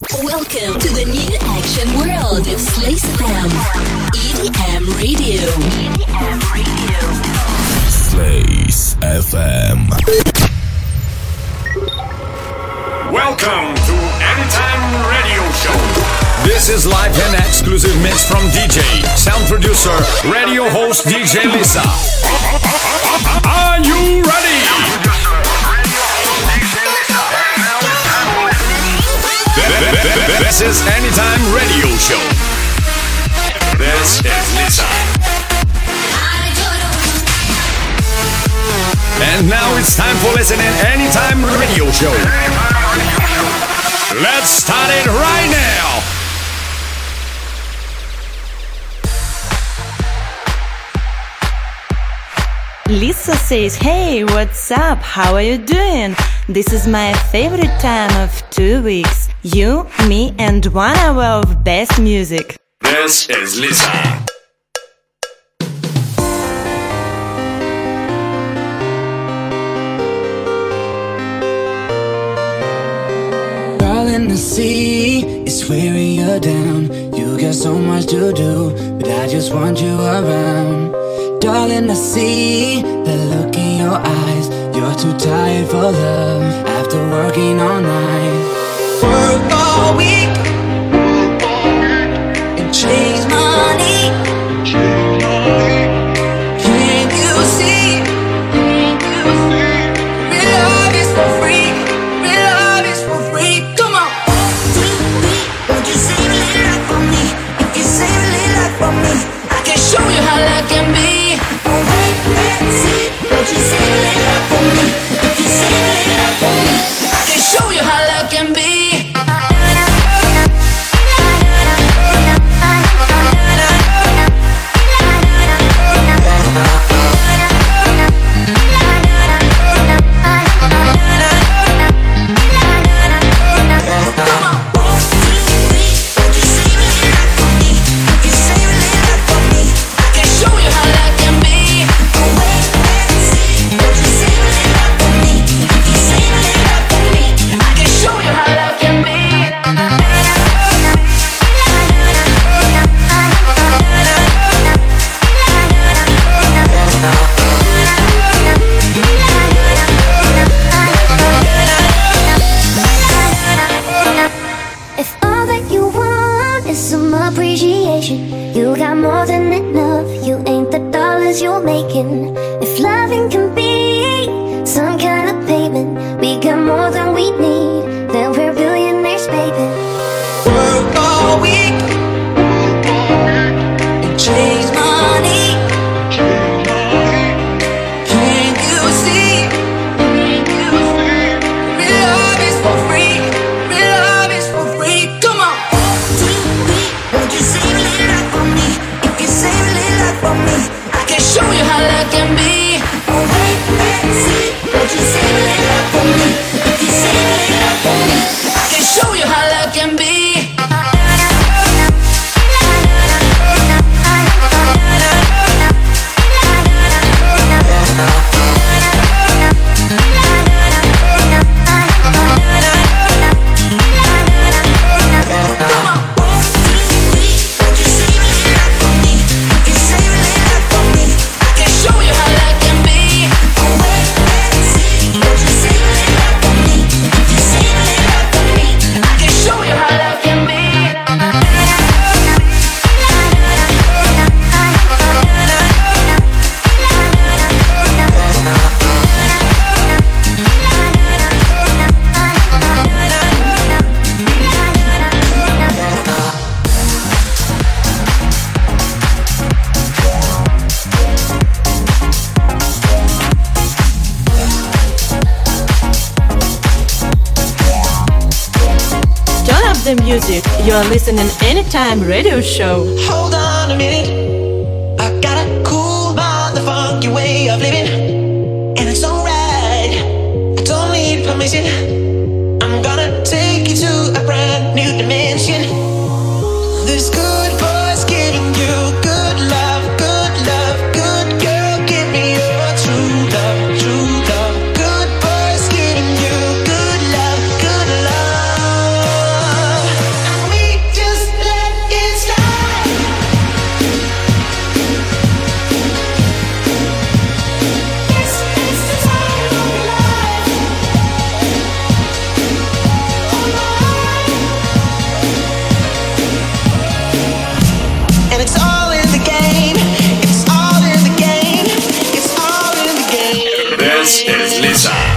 Welcome to the new action world of Slice FM. EDM Radio. EDM Radio. Slice FM. Welcome to Anytime Radio Show. This is live and exclusive mix from DJ, sound producer, radio host DJ Lisa. Are you ready? This is Anytime Radio Show. This is Lisa. And now it's time for listening Anytime Radio Show. Let's start it right now. Lisa says, Hey, what's up? How are you doing? This is my favorite time of two weeks. You, me, and one hour of best music. This is Lisa. Darling, I see it's wearing you down. You got so much to do, but I just want you around. Darling, I see the look in your eyes. You're too tired for love after working all night. Work all week and chase money. Can't Listening Anytime Radio Show. This is Lisa.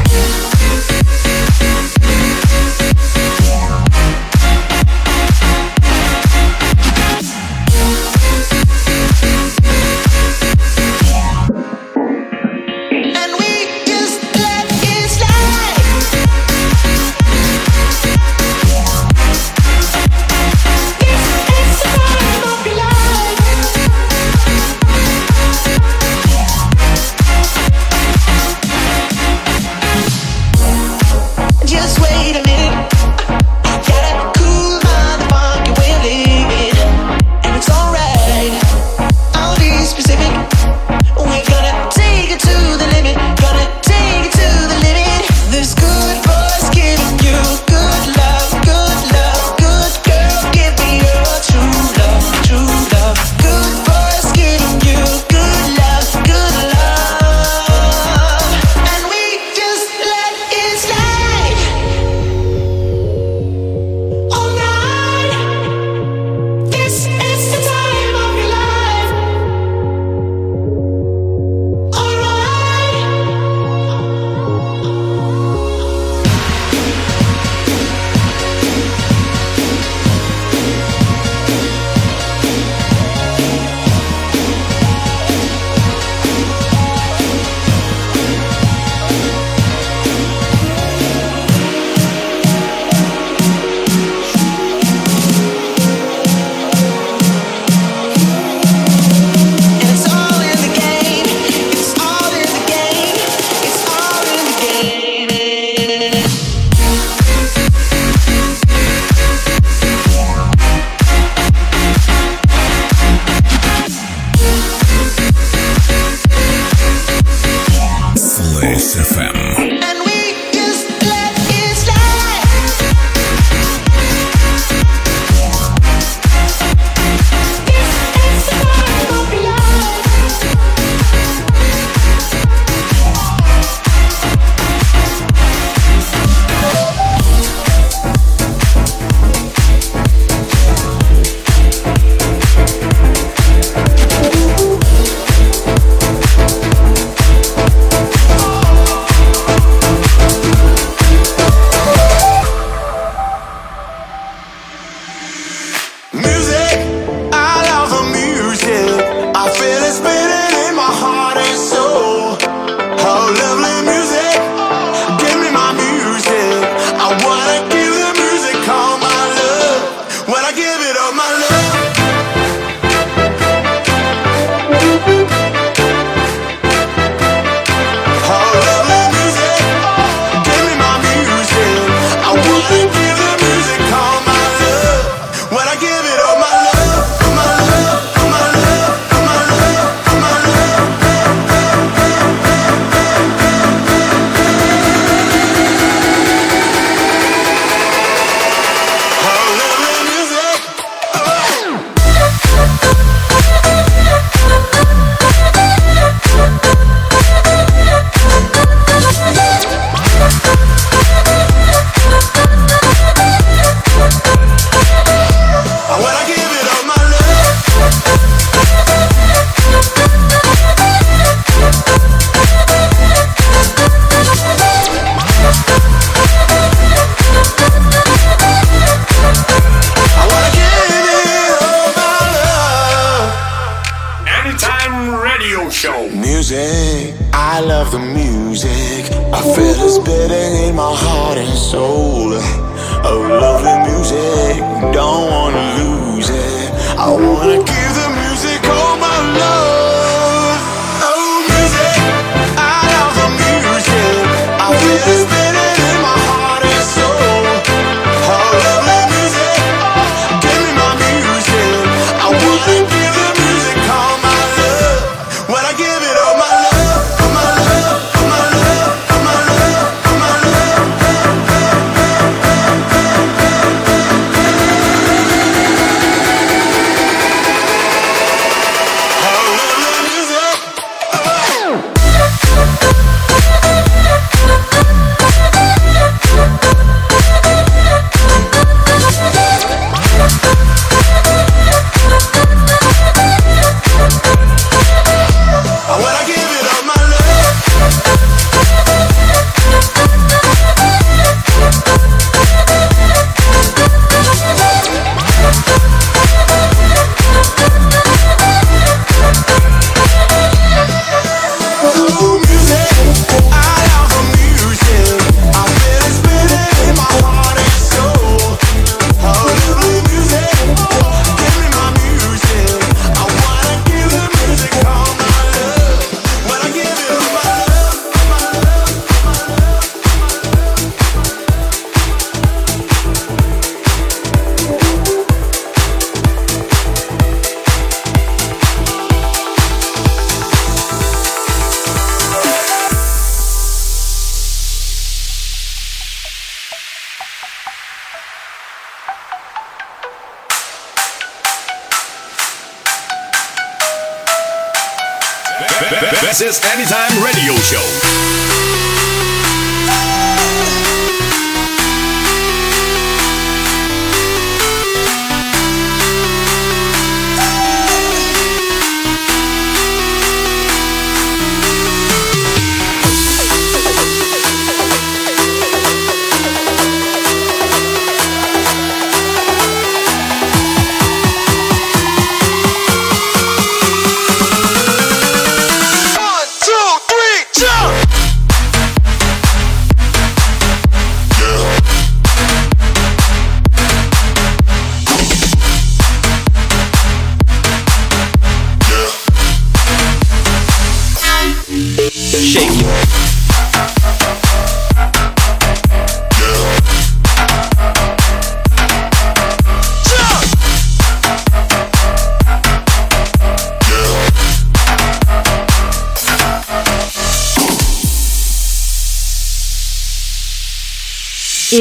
this anytime.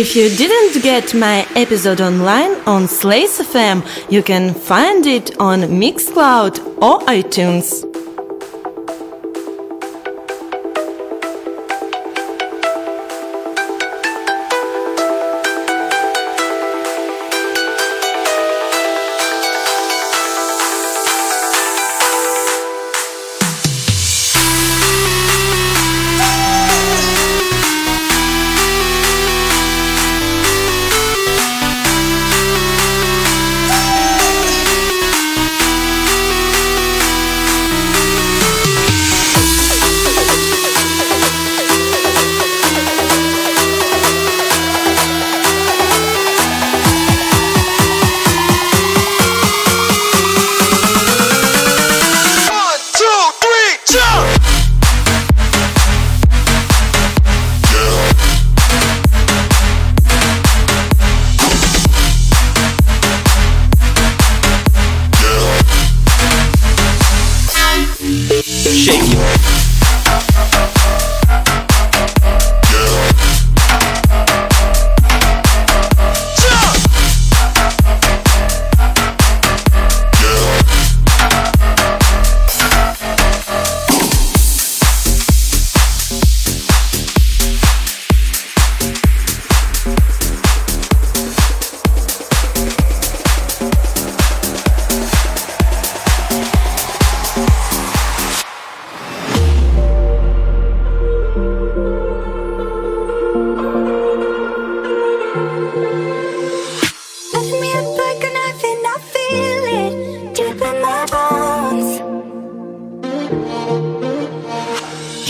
If you didn't get my episode online on Slice FM, you can find it on Mixcloud or iTunes.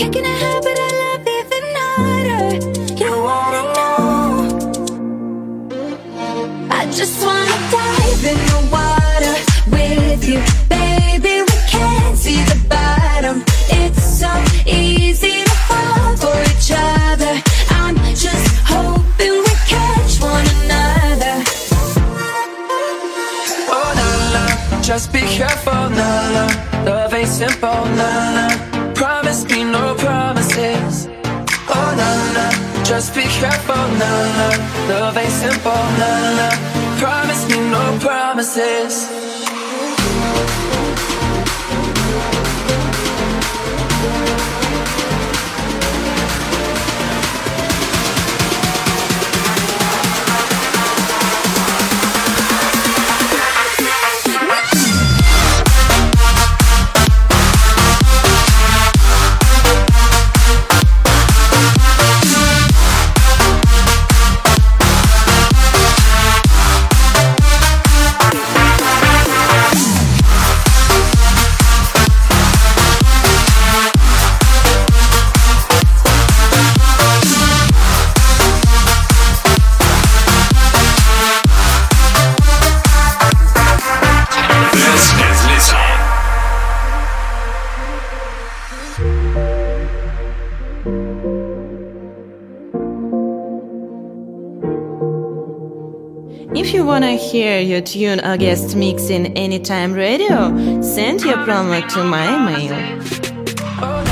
Kicking it hard, but I love even harder. Uh, you wanna know? I just wanna dive in the water with you, baby. We can't see the bottom. It's so easy to fall for each other. I'm just hoping we catch one another. Oh, na la, just be careful, na la. Love ain't simple, na la. Hear your tune or guest mix in Anytime Radio, send your promo to my mail. Oh,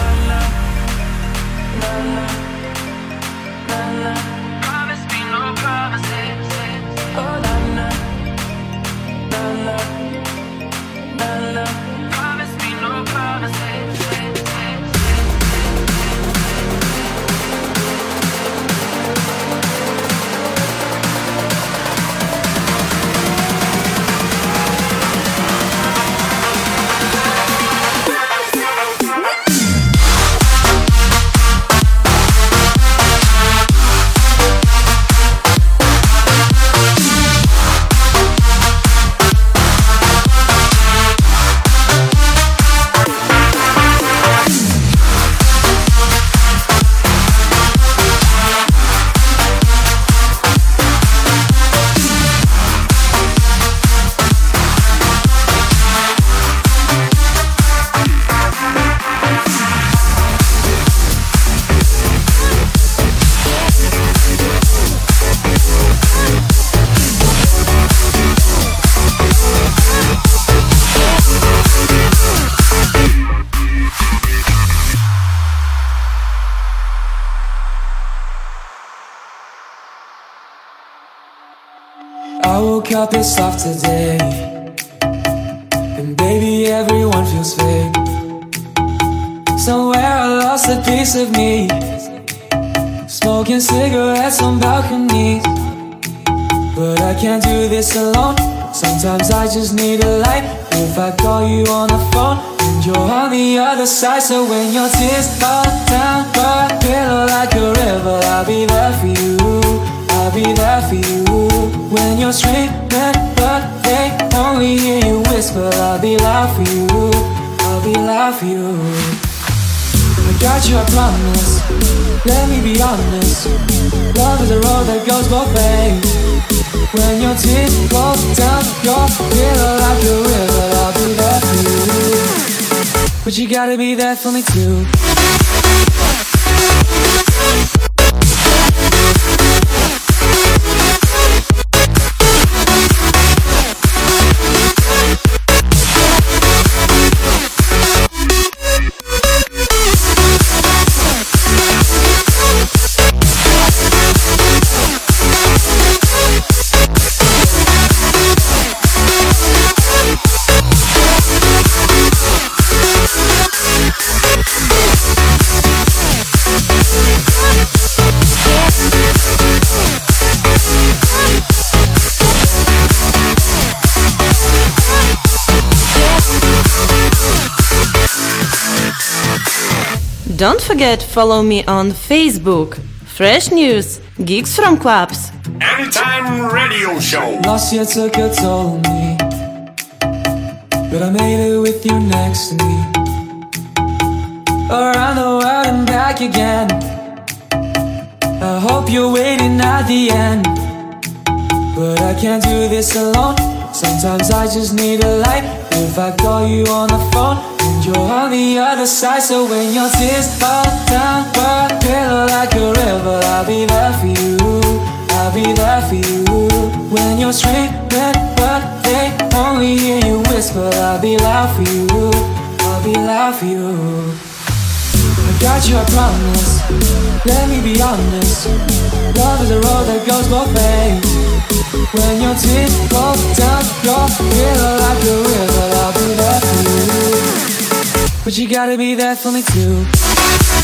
is soft today. When you're screaming, but they only hear you whisper. I'll be loud for you. I'll be loud for you. I got you, I promise. Let me be honest. Love is a road that goes both ways. When your tears roll down your pillow like a river, I'll be there for you. But you gotta be there for me too. Don't forget follow me on Facebook. Fresh news, geeks from clubs. Anytime radio show. Last year took a toll on me. But I made it with you next to me. Around the world and back again. I hope you're waiting at the end. But I can't do this alone. Sometimes I just need a light. If I call you on the phone you're on the other side, so when your tears fall down, but pillow like a river, I'll be there for you. I'll be there for you. When you're screaming, but they only hear you whisper, I'll be loud for you. I'll be loud for you. I got you, I promise. Let me be honest. Love is a road that goes both ways. When your tears fall down, your pillow like a river, I'll be there for you. But you gotta be there for me too.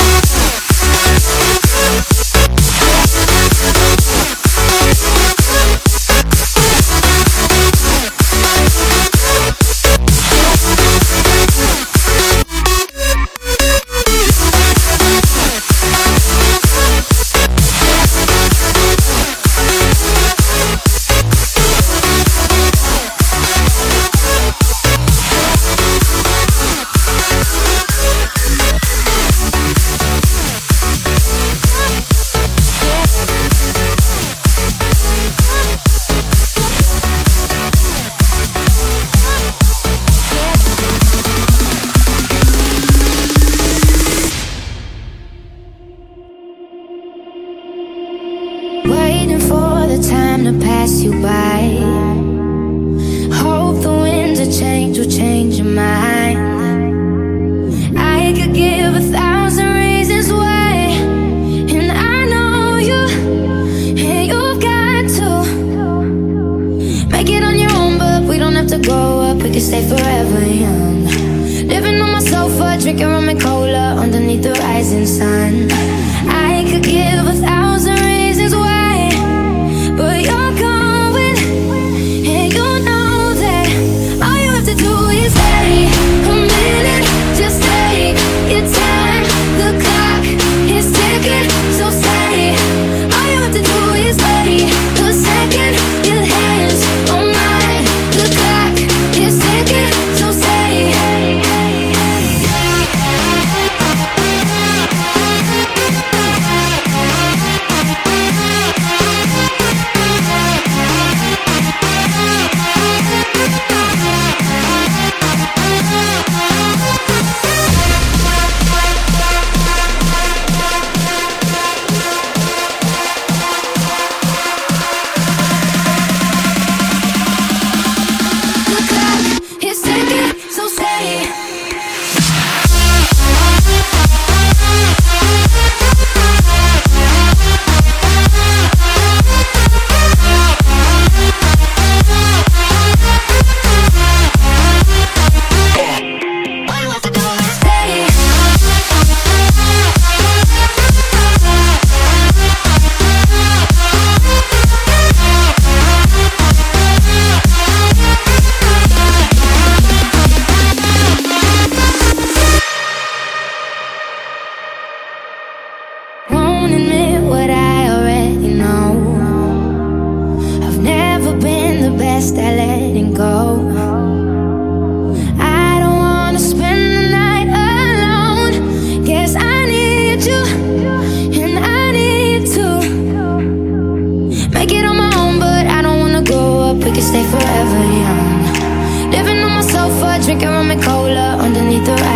to do is say.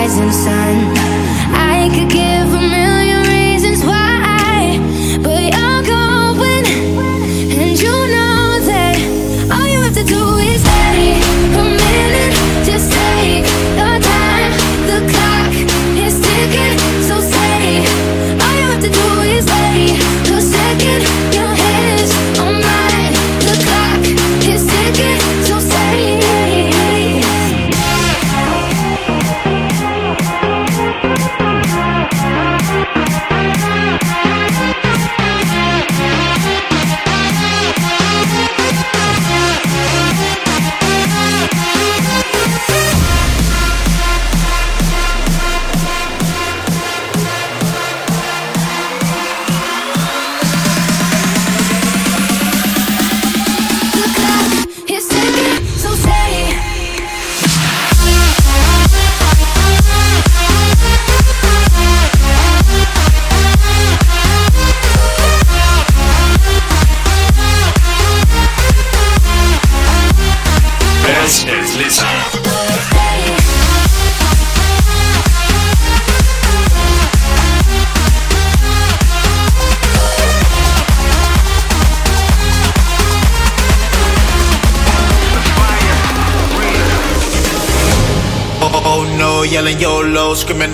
rising sun.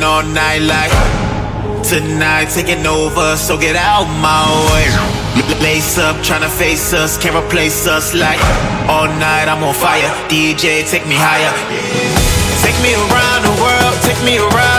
all night like Tonight taking over, so get out my way. Lace up, tryna face us, can't replace us like All night I'm on fire, DJ take me higher. Take me around the world, take me around.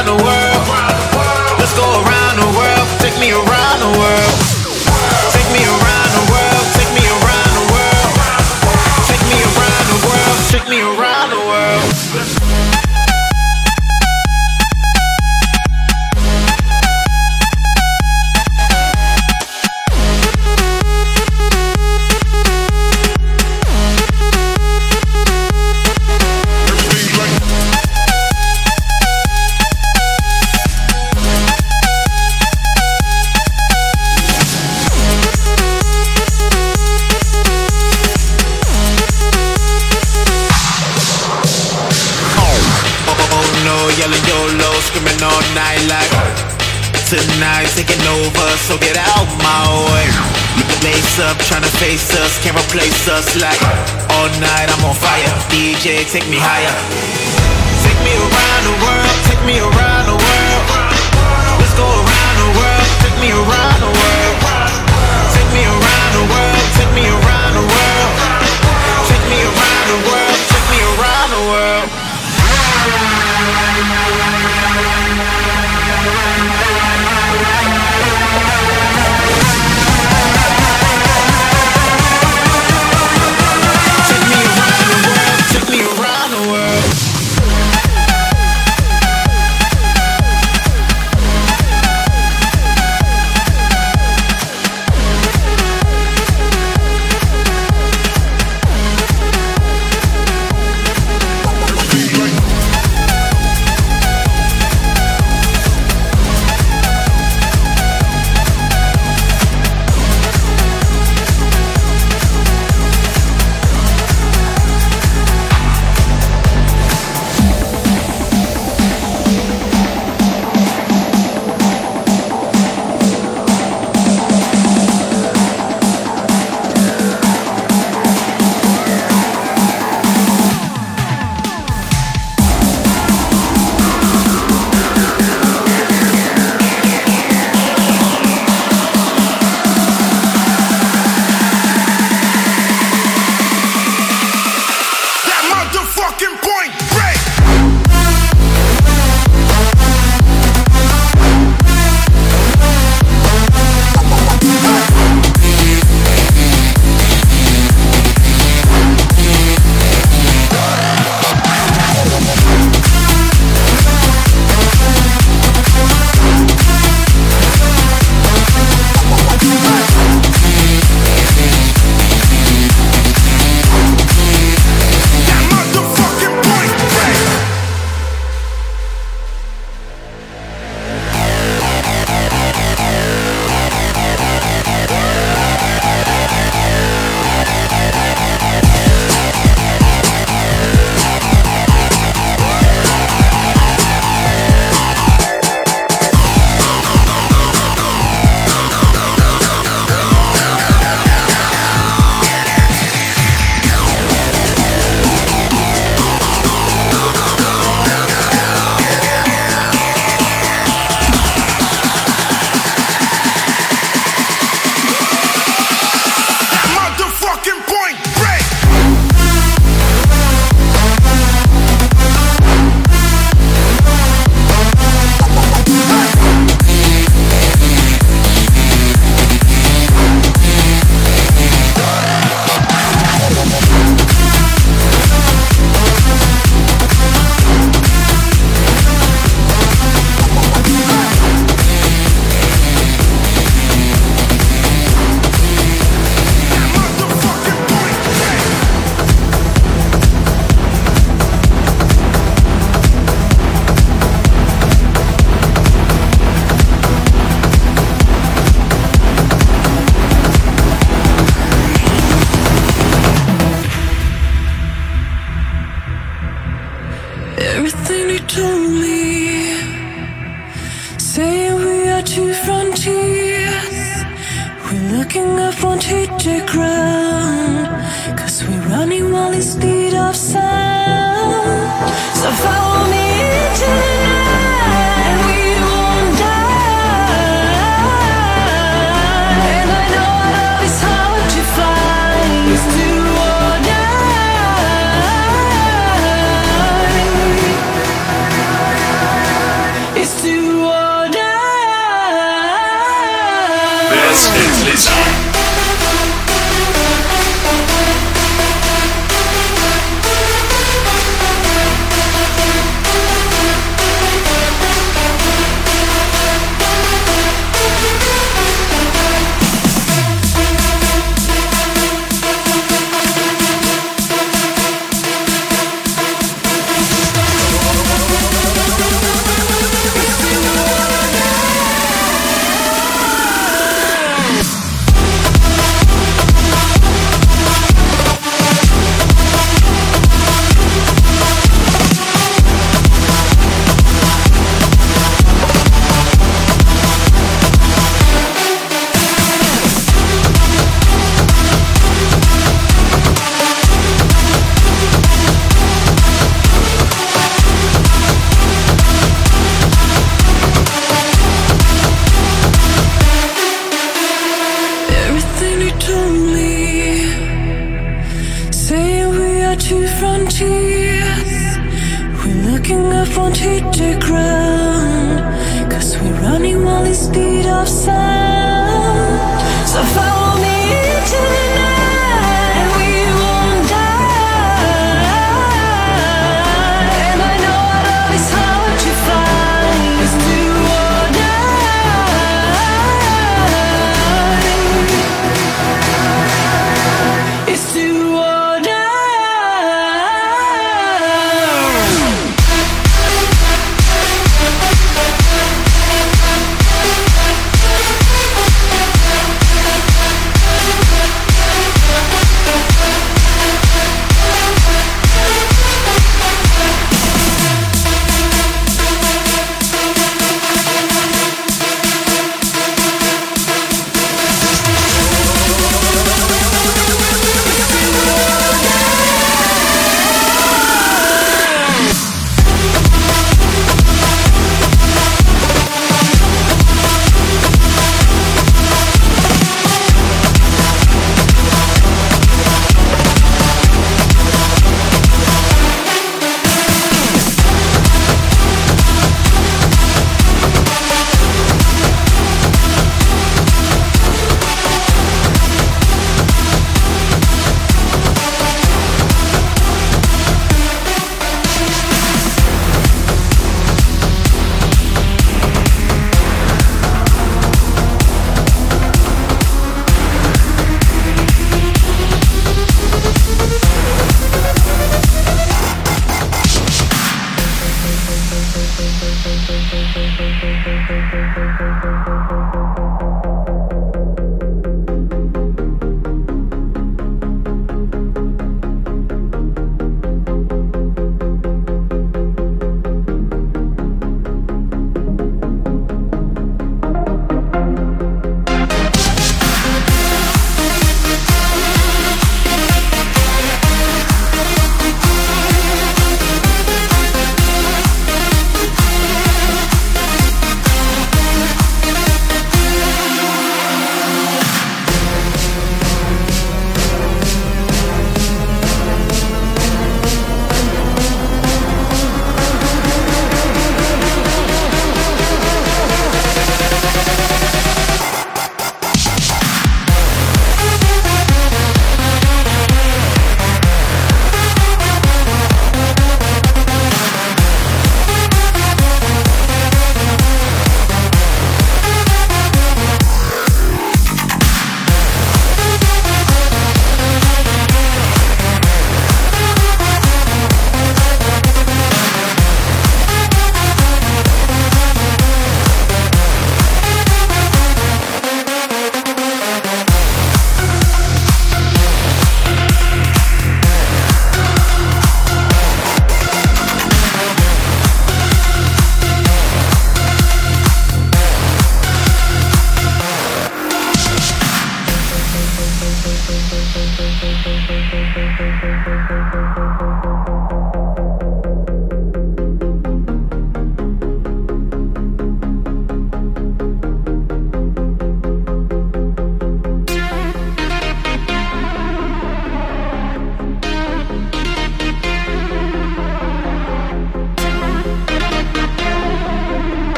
DJ, take me higher.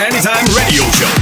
Anytime Radio Show.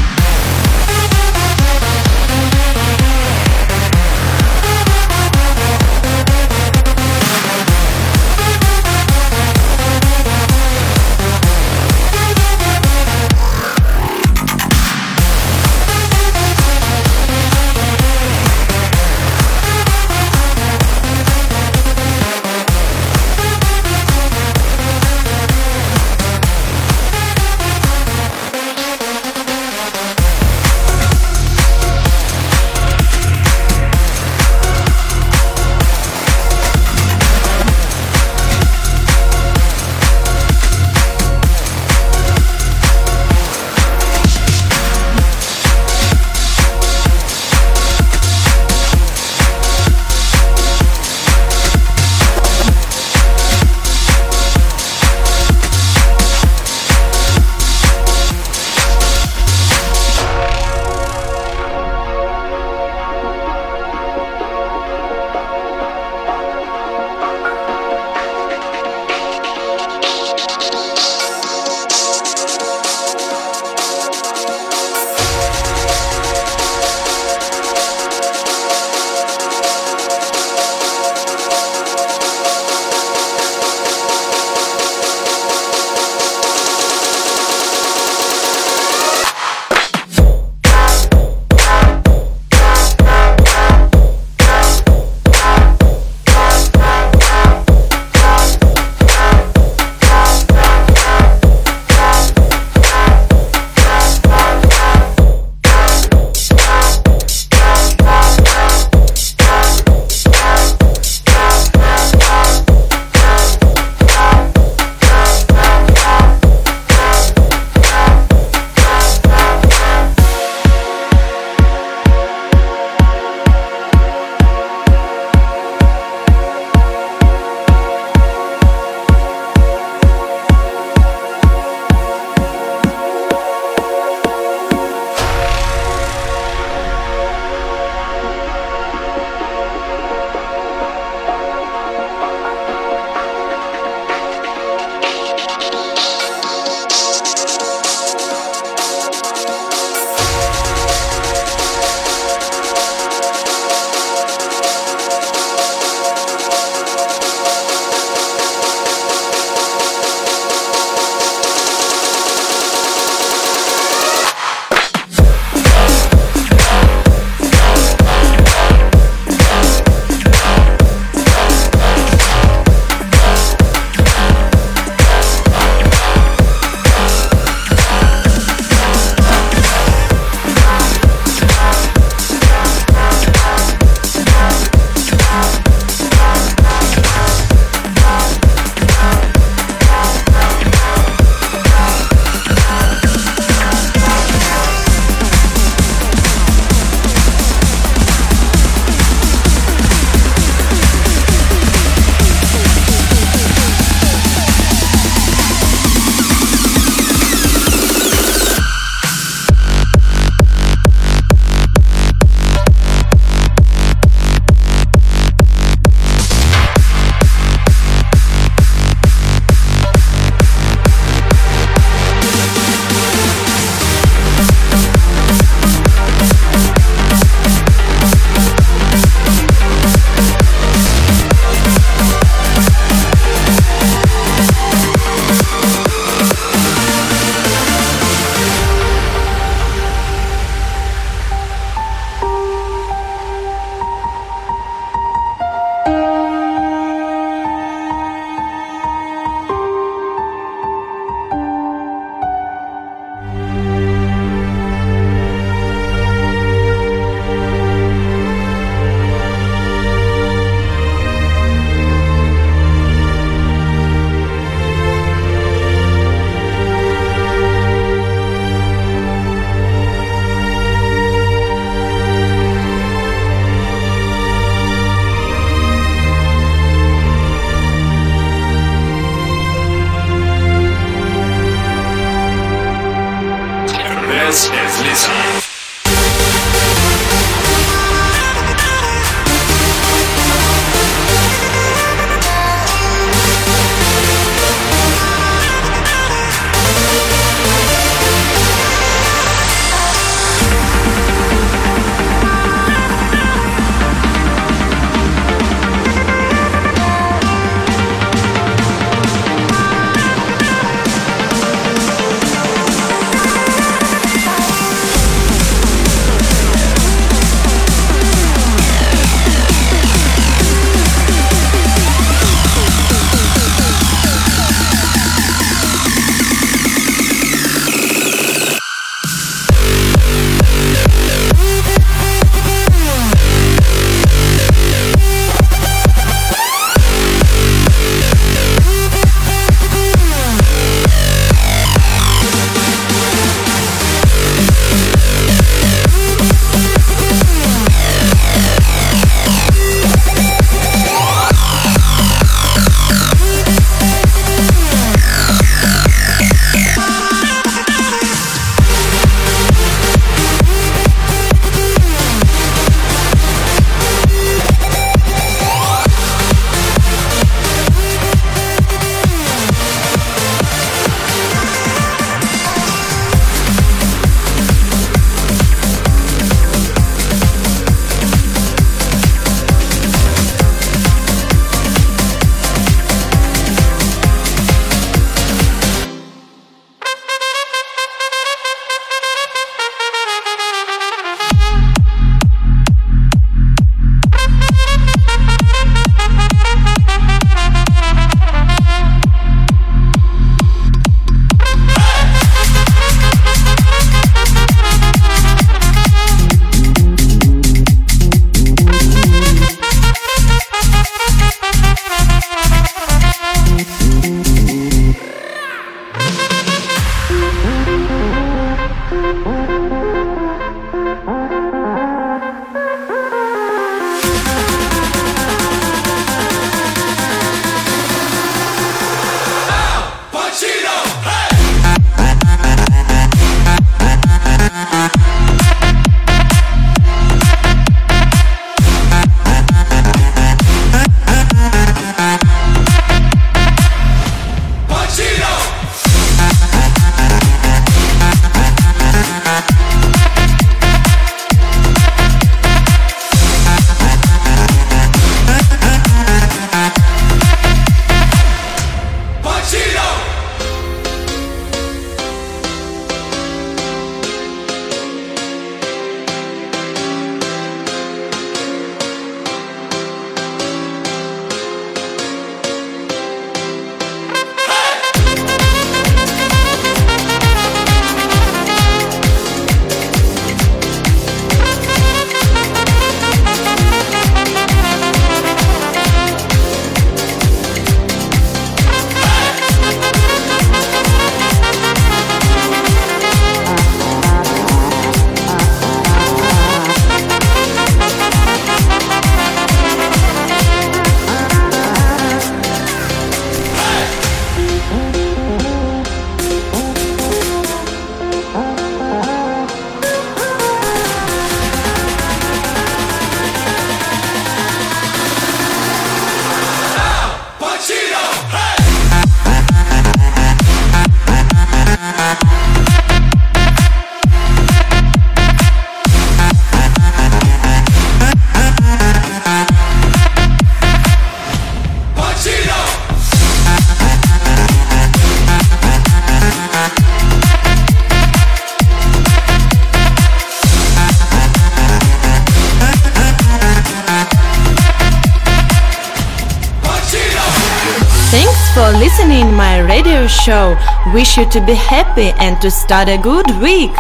radio show. Wish you to be happy and to start a good week.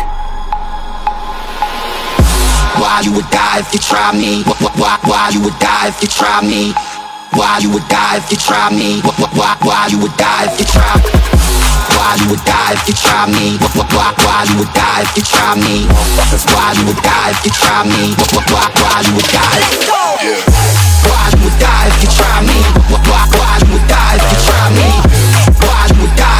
Why you would die if you try me? Why, why, why you would die if you try me? Why you would die if you try me? Why, why, why you would die if you try? Why you would die if you try me? Why, why, why you would die if you try me? Why you would die if you try me? Why, why, why you would die? Let's Why you would die if you try me? Why, why, why you would die if you try me? we die.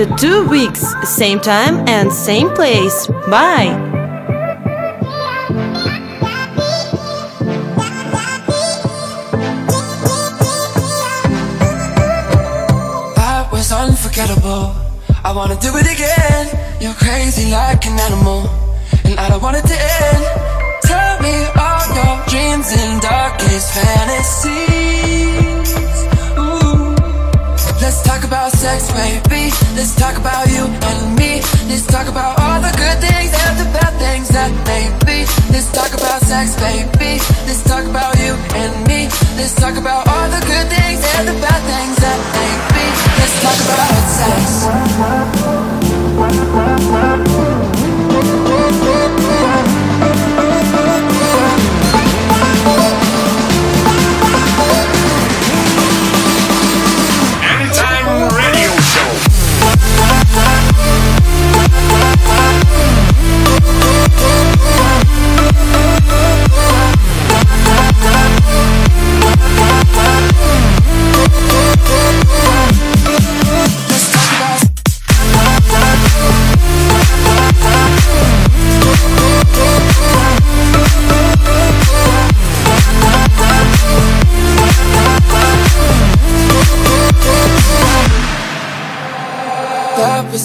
After two weeks, same time and same place. Bye. Unforgettable. I wanna do it again. You're crazy like an animal, and I don't want it to end. Tell me all your dreams and darkest fantasies. About sex, baby. Let's talk about you and me. Let's talk about all the good things and the bad things that may be. Let's talk about sex, baby. Let's talk about you and me. Let's talk about all the good things and the bad things that may be. Let's talk about sex.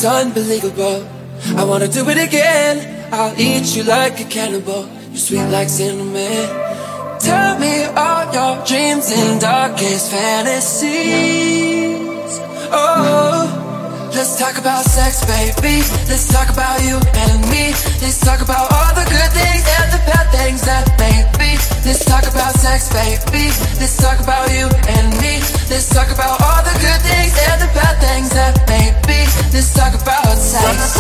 Unbelievable. I wanna do it again. I'll eat you like a cannibal. You're sweet like cinnamon. Tell me all your dreams and darkest fantasies. Oh, let's talk about sex, baby. Let's talk about you and me. Let's talk about all the good things and the bad things that may be. Let's talk about sex, baby. Let's talk about you and me. Let's talk about all the good things and the bad things that may be. Let's talk about sex. Let's